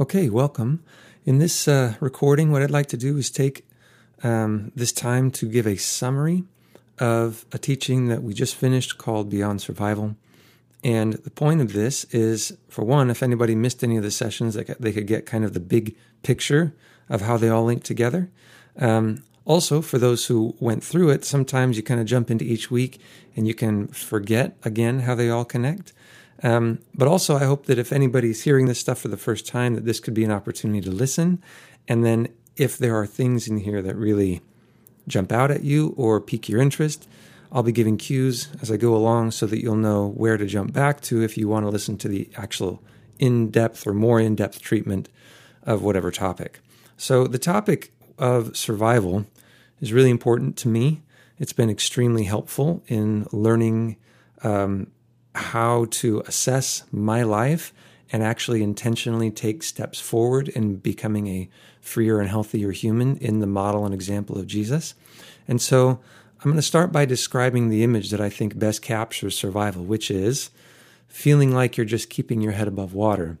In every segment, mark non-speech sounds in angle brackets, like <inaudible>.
Okay, welcome. In this uh, recording, what I'd like to do is take um, this time to give a summary of a teaching that we just finished called Beyond Survival. And the point of this is, for one, if anybody missed any of the sessions, they could get kind of the big picture of how they all link together. Um, also, for those who went through it, sometimes you kind of jump into each week and you can forget again how they all connect. Um, but also, I hope that if anybody's hearing this stuff for the first time, that this could be an opportunity to listen. And then, if there are things in here that really jump out at you or pique your interest, I'll be giving cues as I go along so that you'll know where to jump back to if you want to listen to the actual in depth or more in depth treatment of whatever topic. So, the topic of survival is really important to me. It's been extremely helpful in learning um, how to assess my life and actually intentionally take steps forward in becoming a freer and healthier human in the model and example of Jesus. And so I'm going to start by describing the image that I think best captures survival, which is feeling like you're just keeping your head above water.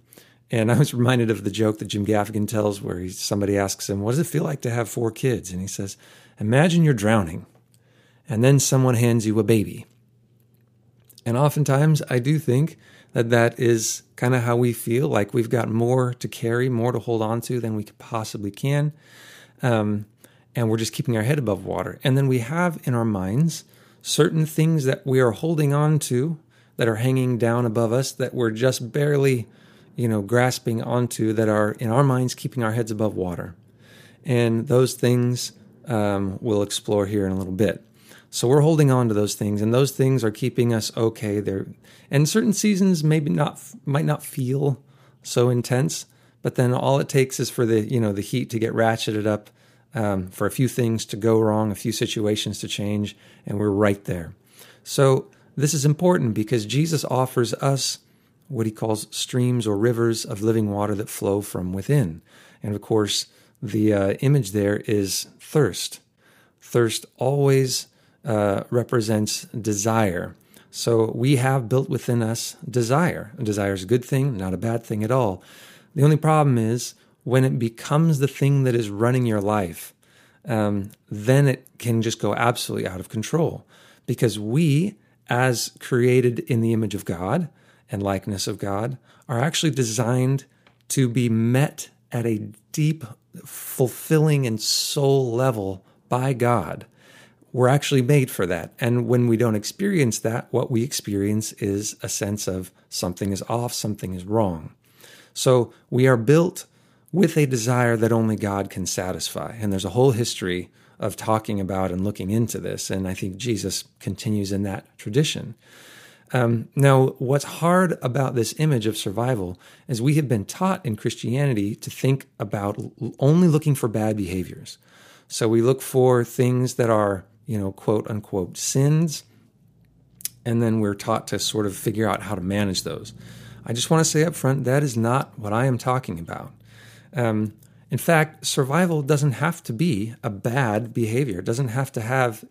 And I was reminded of the joke that Jim Gaffigan tells where he, somebody asks him, What does it feel like to have four kids? And he says, Imagine you're drowning, and then someone hands you a baby. And oftentimes, I do think that that is kind of how we feel like we've got more to carry, more to hold on to than we possibly can. Um, and we're just keeping our head above water. And then we have in our minds certain things that we are holding on to that are hanging down above us that we're just barely, you know, grasping onto that are in our minds keeping our heads above water. And those things um, we'll explore here in a little bit. So we're holding on to those things, and those things are keeping us okay. There, and certain seasons maybe not might not feel so intense, but then all it takes is for the you know the heat to get ratcheted up, um, for a few things to go wrong, a few situations to change, and we're right there. So this is important because Jesus offers us what he calls streams or rivers of living water that flow from within, and of course the uh, image there is thirst. Thirst always uh, represents desire. So we have built within us desire. desire is a good thing, not a bad thing at all. The only problem is when it becomes the thing that is running your life, um, then it can just go absolutely out of control. Because we, as created in the image of God and likeness of God, are actually designed to be met at a deep, fulfilling, and soul level by God we're actually made for that. And when we don't experience that, what we experience is a sense of something is off, something is wrong. So we are built with a desire that only God can satisfy. And there's a whole history of talking about and looking into this. And I think Jesus continues in that tradition. Um, now, what's hard about this image of survival is we have been taught in Christianity to think about only looking for bad behaviors. So we look for things that are you know, quote unquote sins. And then we're taught to sort of figure out how to manage those. I just want to say up front that is not what I am talking about. Um, in fact, survival doesn't have to be a bad behavior. It doesn't have to have,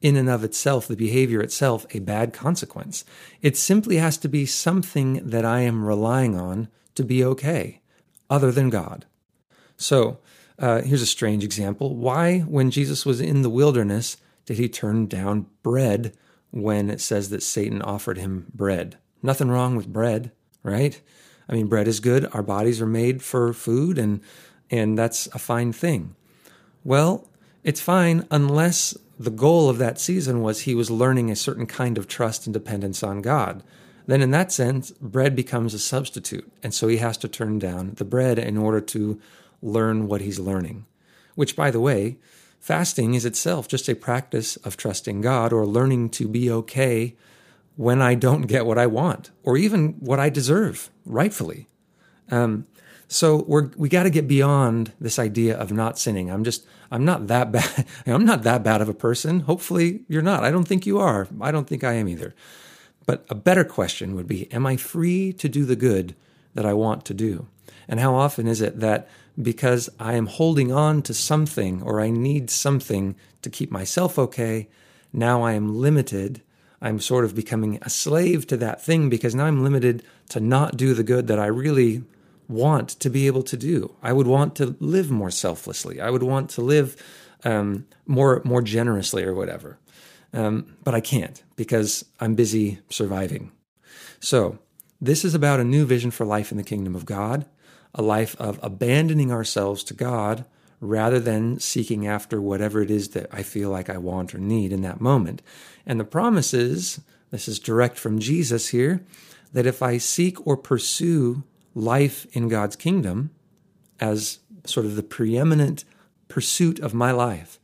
in and of itself, the behavior itself, a bad consequence. It simply has to be something that I am relying on to be okay, other than God. So, uh, here's a strange example. Why, when Jesus was in the wilderness, did he turn down bread when it says that Satan offered him bread? Nothing wrong with bread, right? I mean, bread is good. Our bodies are made for food, and and that's a fine thing. Well, it's fine unless the goal of that season was he was learning a certain kind of trust and dependence on God. Then, in that sense, bread becomes a substitute. And so he has to turn down the bread in order to learn what he's learning. Which, by the way, Fasting is itself just a practice of trusting God or learning to be okay when I don't get what I want or even what I deserve rightfully. Um, so we're we got to get beyond this idea of not sinning. I'm just I'm not that <laughs> bad. I'm not that bad of a person. Hopefully you're not. I don't think you are. I don't think I am either. But a better question would be am I free to do the good that I want to do? And how often is it that because I am holding on to something or I need something to keep myself okay, now I am limited. I'm sort of becoming a slave to that thing because now I'm limited to not do the good that I really want to be able to do. I would want to live more selflessly. I would want to live um, more more generously or whatever. Um, but I can't because I'm busy surviving. So this is about a new vision for life in the kingdom of God, a life of abandoning ourselves to God rather than seeking after whatever it is that I feel like I want or need in that moment. And the promise is this is direct from Jesus here that if I seek or pursue life in God's kingdom as sort of the preeminent pursuit of my life,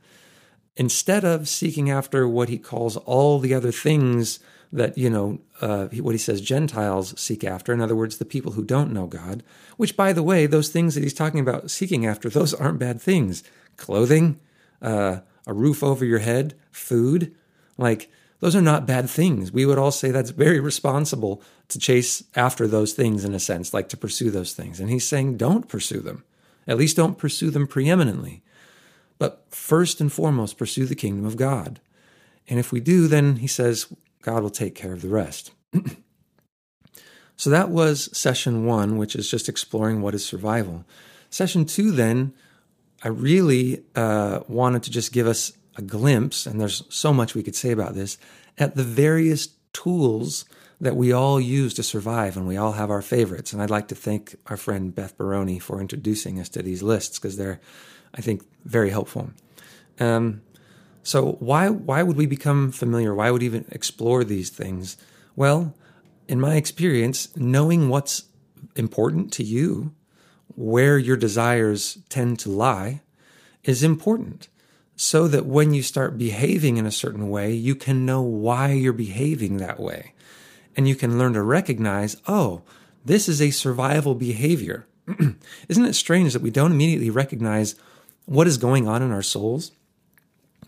instead of seeking after what he calls all the other things that, you know, uh, what he says Gentiles seek after, in other words, the people who don't know God, which, by the way, those things that he's talking about seeking after, those aren't bad things. Clothing, uh, a roof over your head, food, like, those are not bad things. We would all say that's very responsible to chase after those things in a sense, like to pursue those things. And he's saying, don't pursue them. At least don't pursue them preeminently. But first and foremost, pursue the kingdom of God. And if we do, then he says, God will take care of the rest. <clears throat> so that was session one, which is just exploring what is survival. Session two, then, I really uh, wanted to just give us a glimpse, and there's so much we could say about this, at the various tools that we all use to survive, and we all have our favorites. And I'd like to thank our friend Beth Baroni for introducing us to these lists because they're, I think, very helpful. Um, so why why would we become familiar? Why would we even explore these things? Well, in my experience, knowing what's important to you, where your desires tend to lie, is important so that when you start behaving in a certain way, you can know why you're behaving that way. And you can learn to recognize, oh, this is a survival behavior. <clears throat> Isn't it strange that we don't immediately recognize what is going on in our souls?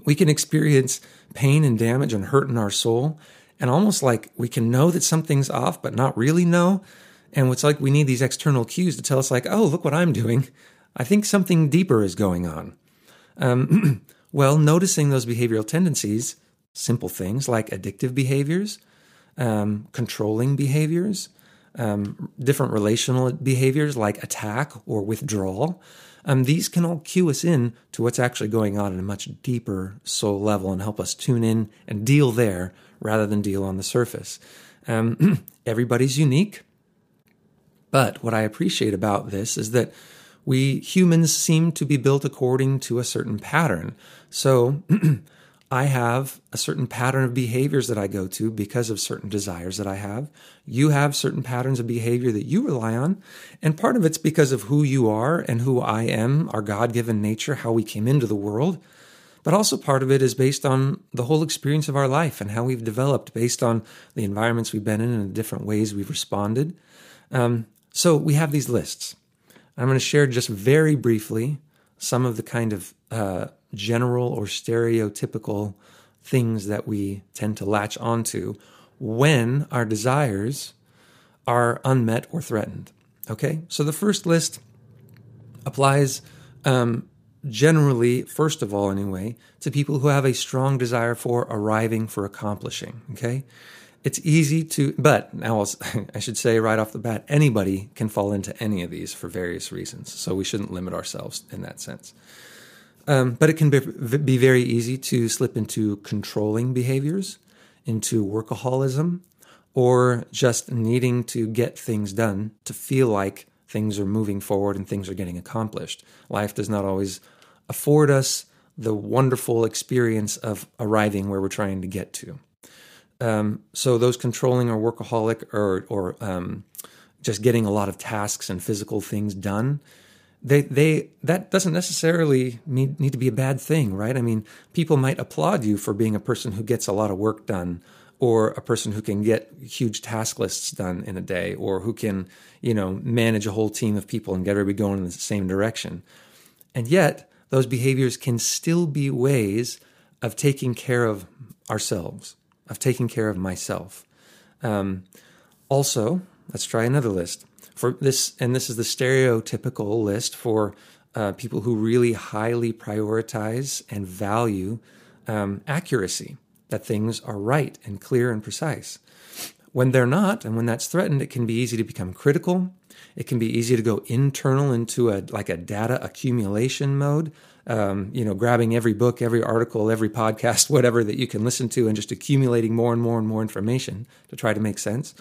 We can experience pain and damage and hurt in our soul, and almost like we can know that something's off, but not really know. And it's like we need these external cues to tell us, like, oh, look what I'm doing. I think something deeper is going on. Um, <clears throat> Well, noticing those behavioral tendencies, simple things like addictive behaviors, um, controlling behaviors, um, different relational behaviors like attack or withdrawal, um, these can all cue us in to what's actually going on at a much deeper soul level and help us tune in and deal there rather than deal on the surface. Um, <clears throat> everybody's unique. But what I appreciate about this is that we humans seem to be built according to a certain pattern. So <clears throat> I have a certain pattern of behaviors that I go to because of certain desires that I have. You have certain patterns of behavior that you rely on. And part of it's because of who you are and who I am, our God given nature, how we came into the world. But also part of it is based on the whole experience of our life and how we've developed based on the environments we've been in and the different ways we've responded. Um, so we have these lists. I'm going to share just very briefly some of the kind of uh, general or stereotypical things that we tend to latch onto when our desires are unmet or threatened. Okay, so the first list applies um, generally, first of all, anyway, to people who have a strong desire for arriving, for accomplishing. Okay, it's easy to, but now <laughs> I should say right off the bat, anybody can fall into any of these for various reasons. So we shouldn't limit ourselves in that sense. Um, but it can be, be very easy to slip into controlling behaviors, into workaholism, or just needing to get things done to feel like things are moving forward and things are getting accomplished. Life does not always afford us the wonderful experience of arriving where we're trying to get to. Um, so those controlling or workaholic or or um, just getting a lot of tasks and physical things done, they they that doesn't necessarily need, need to be a bad thing, right? I mean, people might applaud you for being a person who gets a lot of work done, or a person who can get huge task lists done in a day, or who can you know manage a whole team of people and get everybody going in the same direction. And yet, those behaviors can still be ways of taking care of ourselves of taking care of myself. Um, also, let's try another list for this, and this is the stereotypical list for uh, people who really highly prioritize and value um, accuracy, that things are right and clear and precise. When they're not, and when that's threatened, it can be easy to become critical. It can be easy to go internal into a like a data accumulation mode. Um, you know, grabbing every book, every article, every podcast, <laughs> whatever that you can listen to, and just accumulating more and more and more information to try to make sense,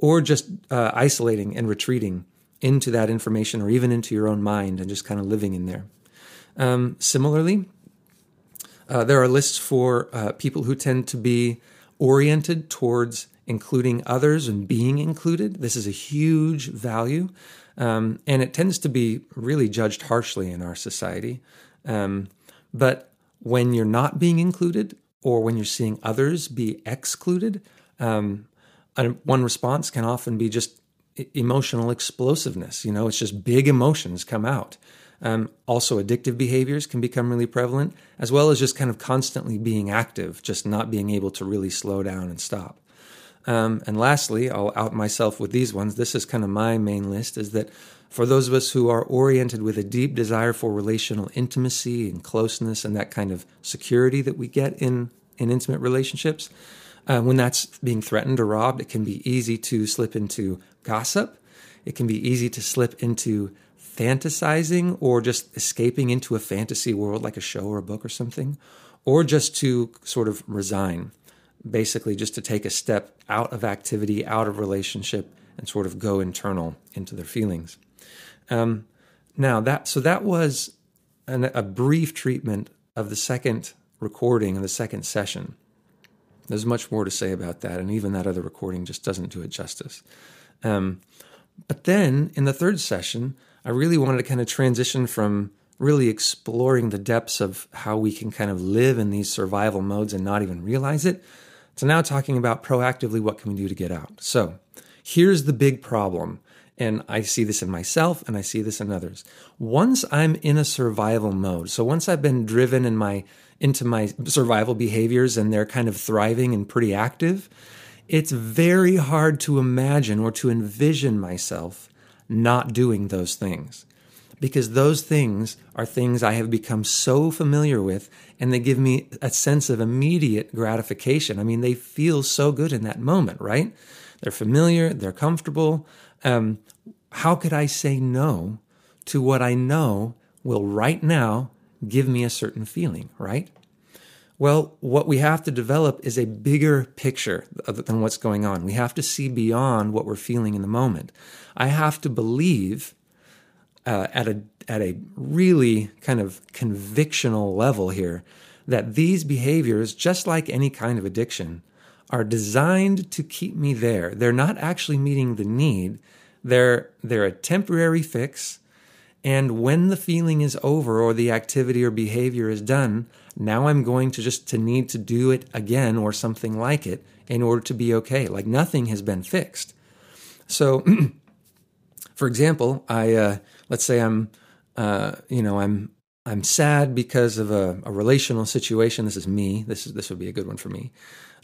or just uh, isolating and retreating into that information, or even into your own mind, and just kind of living in there. Um, similarly, uh, there are lists for uh, people who tend to be oriented towards including others and being included. This is a huge value, um, and it tends to be really judged harshly in our society. Um, but when you're not being included, or when you're seeing others be excluded, um, one response can often be just emotional explosiveness. You know, it's just big emotions come out. Um, also, addictive behaviors can become really prevalent, as well as just kind of constantly being active, just not being able to really slow down and stop. Um, and lastly, I'll out myself with these ones. This is kind of my main list is that for those of us who are oriented with a deep desire for relational intimacy and closeness and that kind of security that we get in, in intimate relationships, uh, when that's being threatened or robbed, it can be easy to slip into gossip. It can be easy to slip into fantasizing or just escaping into a fantasy world like a show or a book or something, or just to sort of resign basically just to take a step out of activity, out of relationship, and sort of go internal into their feelings. Um, now that so that was an, a brief treatment of the second recording and the second session. There's much more to say about that, and even that other recording just doesn't do it justice. Um, but then in the third session, I really wanted to kind of transition from really exploring the depths of how we can kind of live in these survival modes and not even realize it so now talking about proactively what can we do to get out. So here's the big problem. And I see this in myself and I see this in others. Once I'm in a survival mode, so once I've been driven in my into my survival behaviors and they're kind of thriving and pretty active, it's very hard to imagine or to envision myself not doing those things because those things are things I have become so familiar with and they give me a sense of immediate gratification. I mean, they feel so good in that moment, right? They're familiar, they're comfortable. Um, how could I say no to what I know will right now give me a certain feeling, right? Well, what we have to develop is a bigger picture than what's going on. We have to see beyond what we're feeling in the moment. I have to believe uh, at a at a really kind of convictional level here that these behaviors, just like any kind of addiction, are designed to keep me there. They're not actually meeting the need. They're they're a temporary fix. And when the feeling is over or the activity or behavior is done, now I'm going to just to need to do it again or something like it in order to be okay. Like nothing has been fixed. So, <clears throat> for example, I uh, let's say I'm, uh, you know, I'm I'm sad because of a, a, relational situation. This is me. This is this would be a good one for me.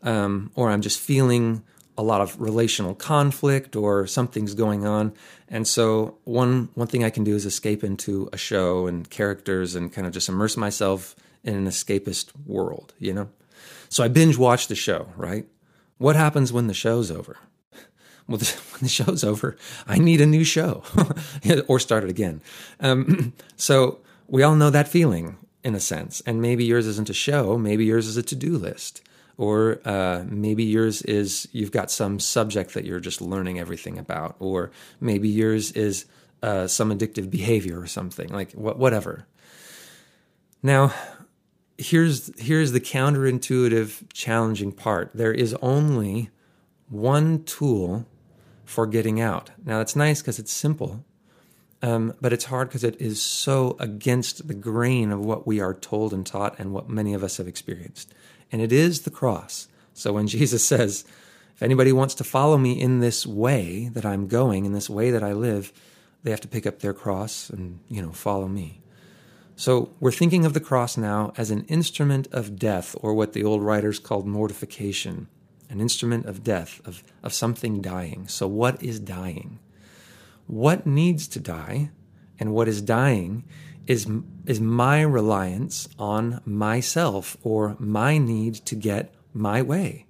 Um, or I'm just feeling a lot of relational conflict, or something's going on, and so one one thing I can do is escape into a show and characters, and kind of just immerse myself in an escapist world. You know, so I binge watch the show. Right. What happens when the show's over? Well, <laughs> when the show's over, I need a new show <laughs> or start it again. Um, <clears throat> so we all know that feeling in a sense. And maybe yours isn't a show, maybe yours is a to do list. Or uh, maybe yours is you've got some subject that you're just learning everything about. Or maybe yours is uh, some addictive behavior or something, like wh- whatever. Now, here's here's the counterintuitive, challenging part. There is only one tool for getting out. Now, it's nice because it's simple, um, but it's hard because it is so against the grain of what we are told and taught and what many of us have experienced. And it is the cross. So when <laughs> Jesus says, if anybody wants to follow me in this way that I'm going, in this way that I live, they have to pick up their cross and, you know, follow me. So we're thinking of the cross now as an instrument of death, or what the old writers called mortification an instrument of death, of, of something dying. So, what is dying? What needs to die and what is dying is, is my reliance on myself or my need to get my way.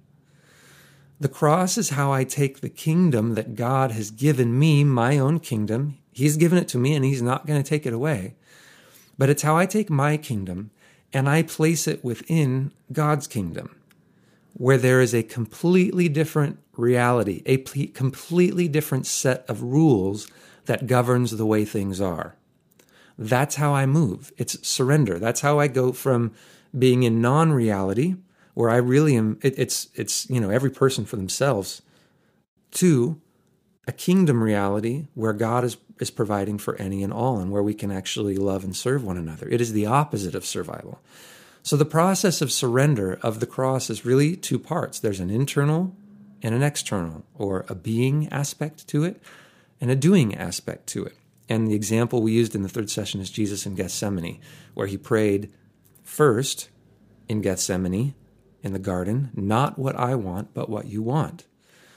The cross is how I take the kingdom that God has given me, my own kingdom. He's given it to me and He's not going to take it away. But it's how I take my kingdom and I place it within God's kingdom, where there is a completely different reality, a completely different set of rules that governs the way things are. That's how I move. It's surrender. That's how I go from being in non reality, where I really am, it, it's, it's, you know, every person for themselves, to a kingdom reality where God is, is providing for any and all and where we can actually love and serve one another. It is the opposite of survival. So the process of surrender of the cross is really two parts there's an internal and an external, or a being aspect to it and a doing aspect to it. And the example we used in the third session is Jesus in Gethsemane, where he prayed first in Gethsemane in the garden, not what I want, but what you want.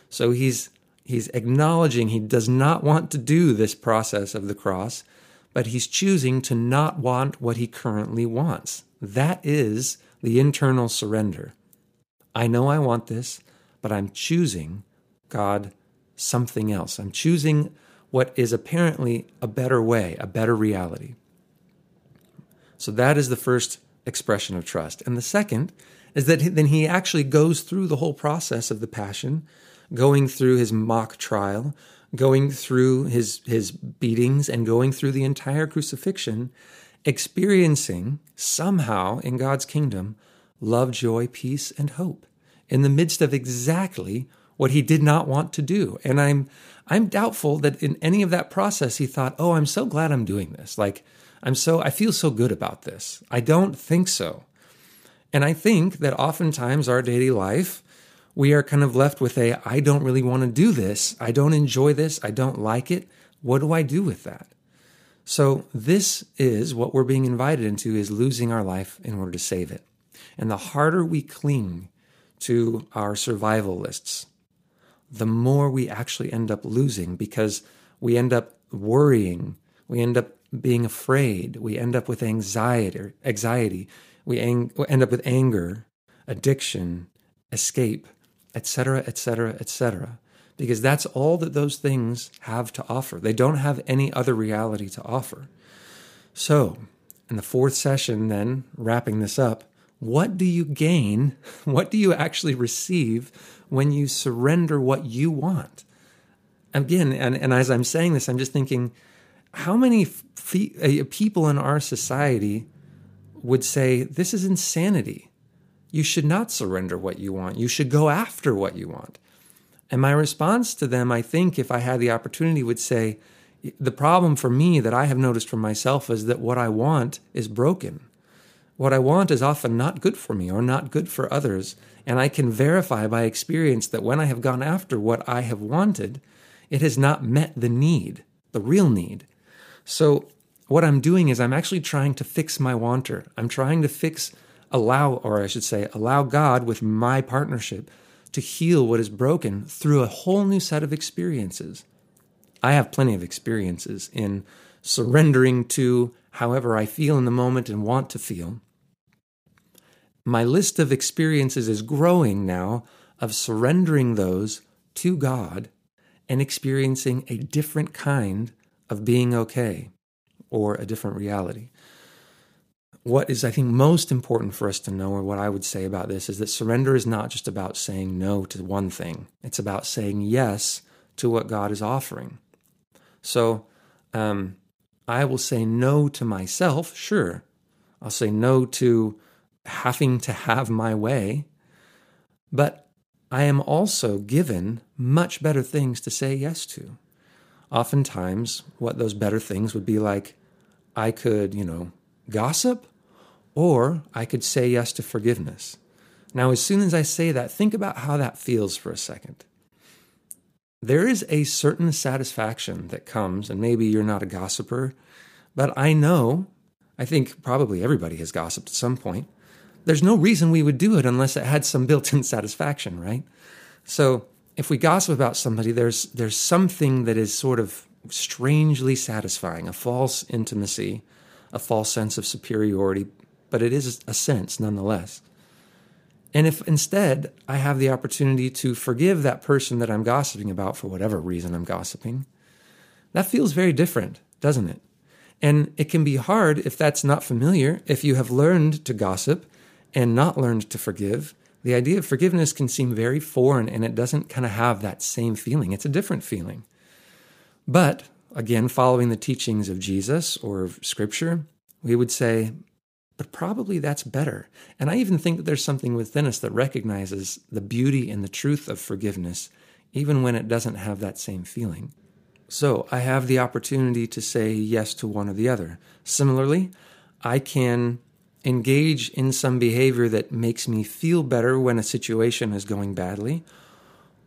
So he's he's acknowledging he does not want to do this process of the cross, but he's choosing to not want what he currently wants. That is the internal surrender. I know I want this, but I'm choosing, God, something else. I'm choosing what is apparently a better way, a better reality. So that is the first expression of trust. And the second is that then he actually goes through the whole process of the passion going through his mock trial, going through his, his beatings, and going through the entire crucifixion, experiencing somehow in God's kingdom love, joy, peace, and hope in the midst of exactly what he did not want to do. And I'm I'm doubtful that in any of that process he thought, "Oh, I'm so glad I'm doing this." Like I'm so I feel so good about this. I don't think so. And I think that oftentimes our daily life we are kind of left with a I don't really want to do this. I don't enjoy this. I don't like it. What do I do with that? So this is what we're being invited into is losing our life in order to save it. And the harder we cling to our survival lists, the more we actually end up losing because we end up worrying, we end up being afraid, we end up with anxiety, anxiety, we ang- end up with anger, addiction, escape, etc., etc., etc. Because that's all that those things have to offer. They don't have any other reality to offer. So, in the fourth session, then, wrapping this up, what do you gain? <laughs> What do you actually receive when you surrender what you want? Again, and, and as I'm saying this, I'm just thinking how many uh, people in our society would say this is insanity? you should not surrender what you want. You should go after what you want. And my response to them, I think, if I had the opportunity, would say, the problem for me that I have noticed for myself is that what I want is broken. What I want is often not good for me or not good for others. And I can verify by experience that when I have gone after what I have wanted, it has not met the need, the real need. So, what I'm doing is I'm actually trying to fix my wanter. I'm trying to fix allow, or I should say, allow God with my partnership to heal what is broken through a whole new set of experiences. I have plenty of experiences in surrendering to however I feel in the moment and want to feel. My list of experiences is growing now of surrendering those to God and experiencing a different kind of being okay or a different reality what is, I think, most important for us to know, or what I would say about this, is that surrender is not just about saying no to one thing, it's about saying yes to what God is offering. So, um, I will say no to myself, sure. I'll say no to having to have my way, but I am also given much better things to say yes to. Oftentimes, what those better things would be like, I could, you know, gossip or I could say yes to forgiveness. Now, as soon as I say that, think about how that feels for a second. There is a certain satisfaction that comes, and maybe you're not a gossiper, but I know, I think probably everybody has gossiped at some point. There's no reason we would do it unless it had some <laughs> built in satisfaction, right? So if we gossip about somebody, there's, there's something that is sort of strangely satisfying, a false intimacy, a false sense of superiority but it is a sense nonetheless. And if instead I have the opportunity to forgive that person that I'm gossiping about for whatever reason I'm gossiping, that feels very different, doesn't it? And it can be hard if that's not familiar, if you have learned to gossip and not learned to forgive. The idea of forgiveness can seem very foreign and it doesn't kind of have that same feeling. It's a different feeling. But again, following the teachings of Jesus or of Scripture, we would say, but probably that's better. And I even think that there's something within us that recognizes the beauty and the truth of forgiveness, even when it doesn't have that same feeling. So I have the opportunity to say yes to one or the other. Similarly, I can engage in some behavior that makes me feel better when a situation is going badly,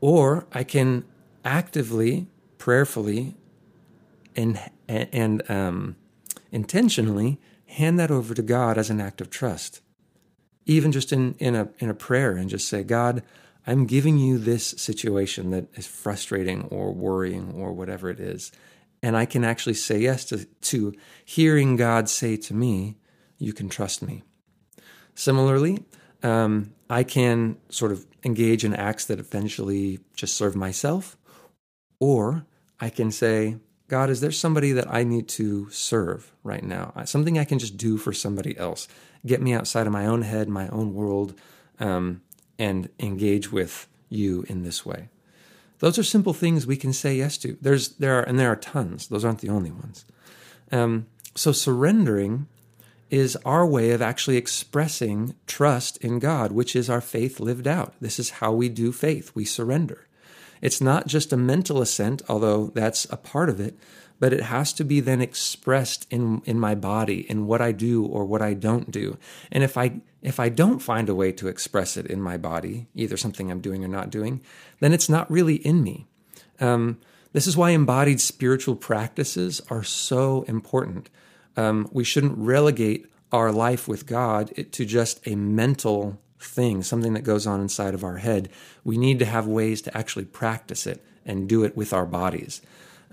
or I can actively, prayerfully, and and um, intentionally hand that over to God as an act of trust. Even just in, in, a, in a prayer and just say, God, I'm giving you this situation that is frustrating or worrying or whatever it is. And I can actually say yes to, to hearing God say to me, You can trust me. Similarly, um, I can sort of engage in acts that eventually just serve myself, or I can say, God, is there somebody that I need to serve right now? Something I can just do for somebody else. Get me outside of my own head, my own world, um, and engage with you in this way. Those are simple things we can say yes to. There's there are and there are tons. Those aren't the only ones. Um, so surrendering is our way of actually expressing trust in God, which is our faith lived out. This is how we do faith. We surrender. It's not just a mental assent, although that's a part of it, but it has to be then expressed in in my body in what I do or what I don't do. And if I if I don't find a way to express it in my body, either something I'm doing or not doing, then it's not really in me. Um, this is why embodied spiritual practices are so important. Um, we shouldn't relegate our life with God to just a mental thing, something that goes on inside of our head. We need to have ways to actually practice it and do it with our bodies.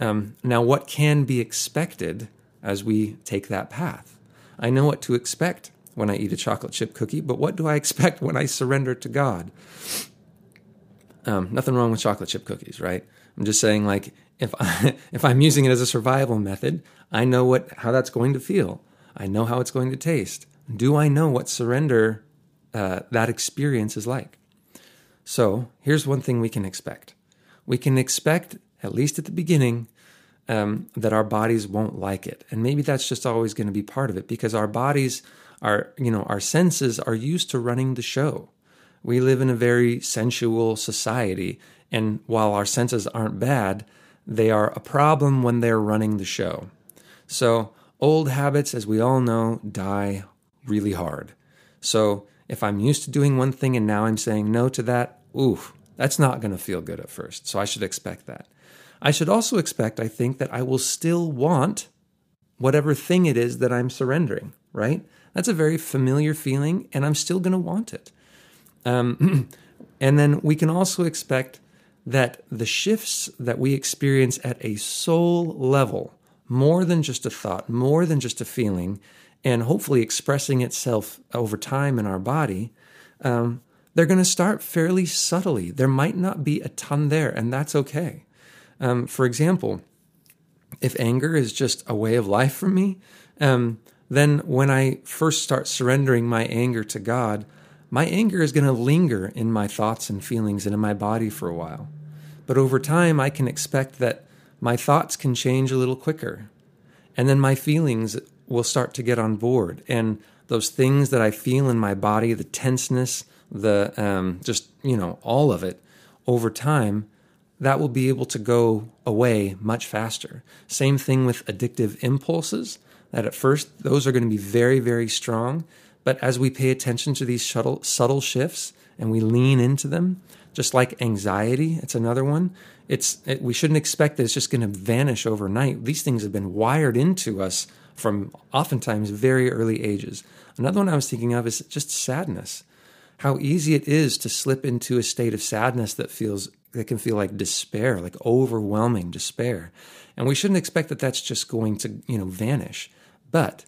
Um, now, what can be expected as we take that path? I know what to expect when I eat a chocolate chip cookie, but what do I expect when I surrender to God? Um, nothing wrong with chocolate chip cookies, right? I'm just saying, like, if I, <laughs> if I'm using it as a survival method, I know what how that's going to feel. I know how it's going to taste. Do I know what surrender uh, that experience is like. So here's one thing we can expect we can expect, at least at the beginning, um, that our bodies won't like it. And maybe that's just always going to be part of it because our bodies are, you know, our senses are used to running the show. We live in a very sensual society. And while our senses aren't bad, they are a problem when they're running the show. So, old habits, as we all know, die really hard. So, if I'm used to doing one thing and now I'm saying no to that, oof, that's not going to feel good at first. So I should expect that. I should also expect, I think, that I will still want whatever thing it is that I'm surrendering, right? That's a very familiar feeling, and I'm still going to want it. Um, <clears throat> and then we can also expect that the shifts that we experience at a soul level, more than just a thought, more than just a feeling, and hopefully expressing itself over time in our body, um, they're going to start fairly subtly. There might not be a ton there, and that's okay. Um, for example, if anger is just a way of life for me, um, then when I first start surrendering my anger to God, my anger is going to linger in my thoughts and feelings and in my body for a while. But over time, I can expect that my thoughts can change a little quicker. And then my feelings will start to get on board. And those things that I feel in my body, the tenseness, the um, just, you know, all of it over time, that will be able to go away much faster. Same thing with addictive impulses, that at first, those are going to be very, very strong. But as we pay attention to these subtle, subtle shifts and we lean into them, just like anxiety, it's another one. It's it, we shouldn't expect that it's just going to vanish overnight. These things have been wired into us from oftentimes very early ages. Another one I was thinking of is just sadness. How easy it is to slip into a state of sadness that feels that can feel like despair, like overwhelming despair. And we shouldn't expect that that's just going to, you know, vanish. But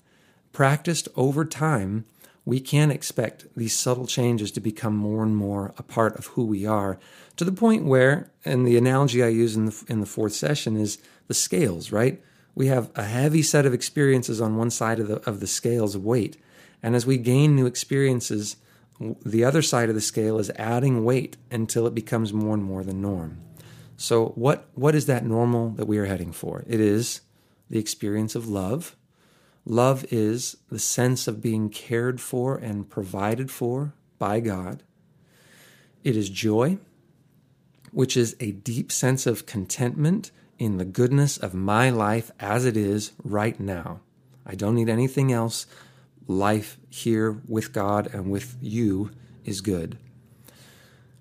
practiced over time, we can expect these subtle changes to become more and more a part of who we are to the point where, and the analogy I use in the, in the fourth session is the scales, right? We have a heavy set of experiences on one side of the, of the scales of weight. And as we gain new experiences, the other side of the scale is adding weight until it becomes more and more the norm. So, what, what is that normal that we are heading for? It is the experience of love. Love is the sense of being cared for and provided for by God. It is joy, which is a deep sense of contentment in the goodness of my life as it is right now. I don't need anything else. Life here with God and with you is good.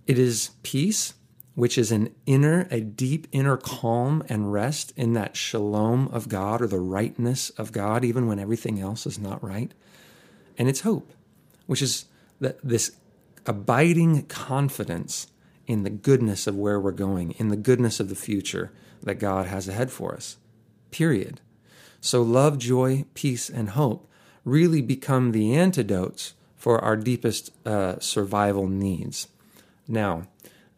It is peace, which is an inner, a deep inner calm and rest in that shalom of God or the rightness of God, even when everything else is not right. And it's hope, which is that this abiding confidence in the goodness of where we're going, in the goodness of the future that God has ahead for us. Period. So, love, joy, peace, and hope really become the antidotes for our deepest uh, survival needs. Now,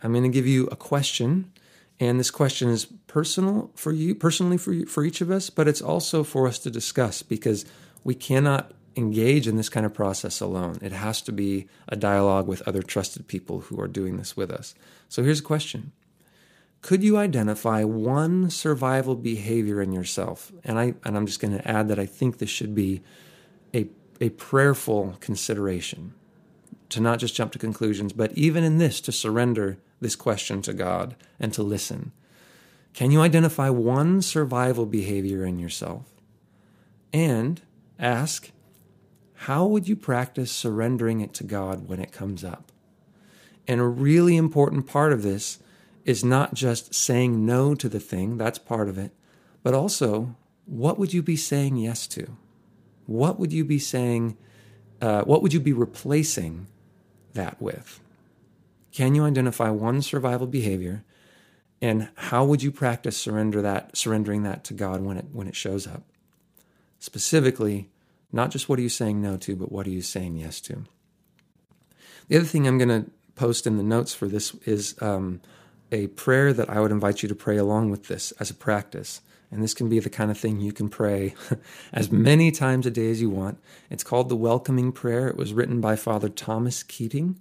I'm going to give you a question, and this question is personal for you, personally for you, for each of us, but it's also for us to discuss because we cannot engage in this kind of process alone. It has to be a dialogue with other trusted people who are doing this with us. So here's a question. Could you identify one survival behavior in yourself? And I and I'm just going to add that I think this should be a a prayerful consideration to not just jump to conclusions, but even in this to surrender this question to God and to listen. Can you identify one survival behavior in yourself? And ask how would you practice surrendering it to God when it comes up? And a really important part of this is not just saying no to the thing, that's part of it, but also what would you be saying yes to? What would you be saying? Uh, what would you be replacing that with? Can you identify one survival behavior, and how would you practice surrender that, surrendering that to God when it when it shows up? Specifically, not just what are you saying no to, but what are you saying yes to? The other thing I'm going to post in the notes for this is um, a prayer that I would invite you to pray along with this as a practice. And this can be the kind of thing you can pray <laughs> as many times a day as you want. It's called the Welcoming Prayer. It was written by Father Thomas Keating.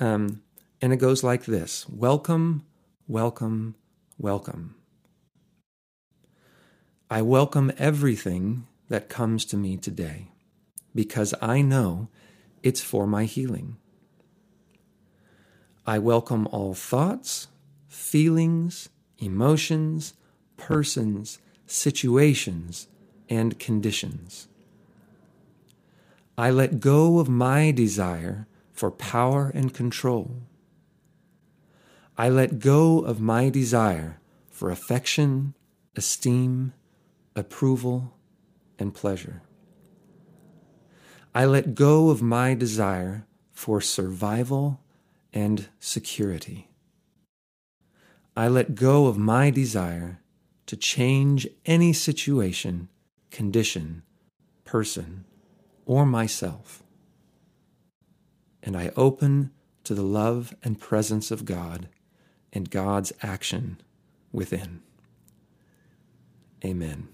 Um, and it goes like this Welcome, welcome, welcome. I welcome everything that comes to me today because I know it's for my healing. I welcome all thoughts, feelings, emotions, persons, situations, and conditions. I let go of my desire for power and control. I let go of my desire for affection, esteem, approval, and pleasure. I let go of my desire for survival and security. I let go of my desire to change any situation, condition, person, or myself. And I open to the love and presence of God and God's action within. Amen.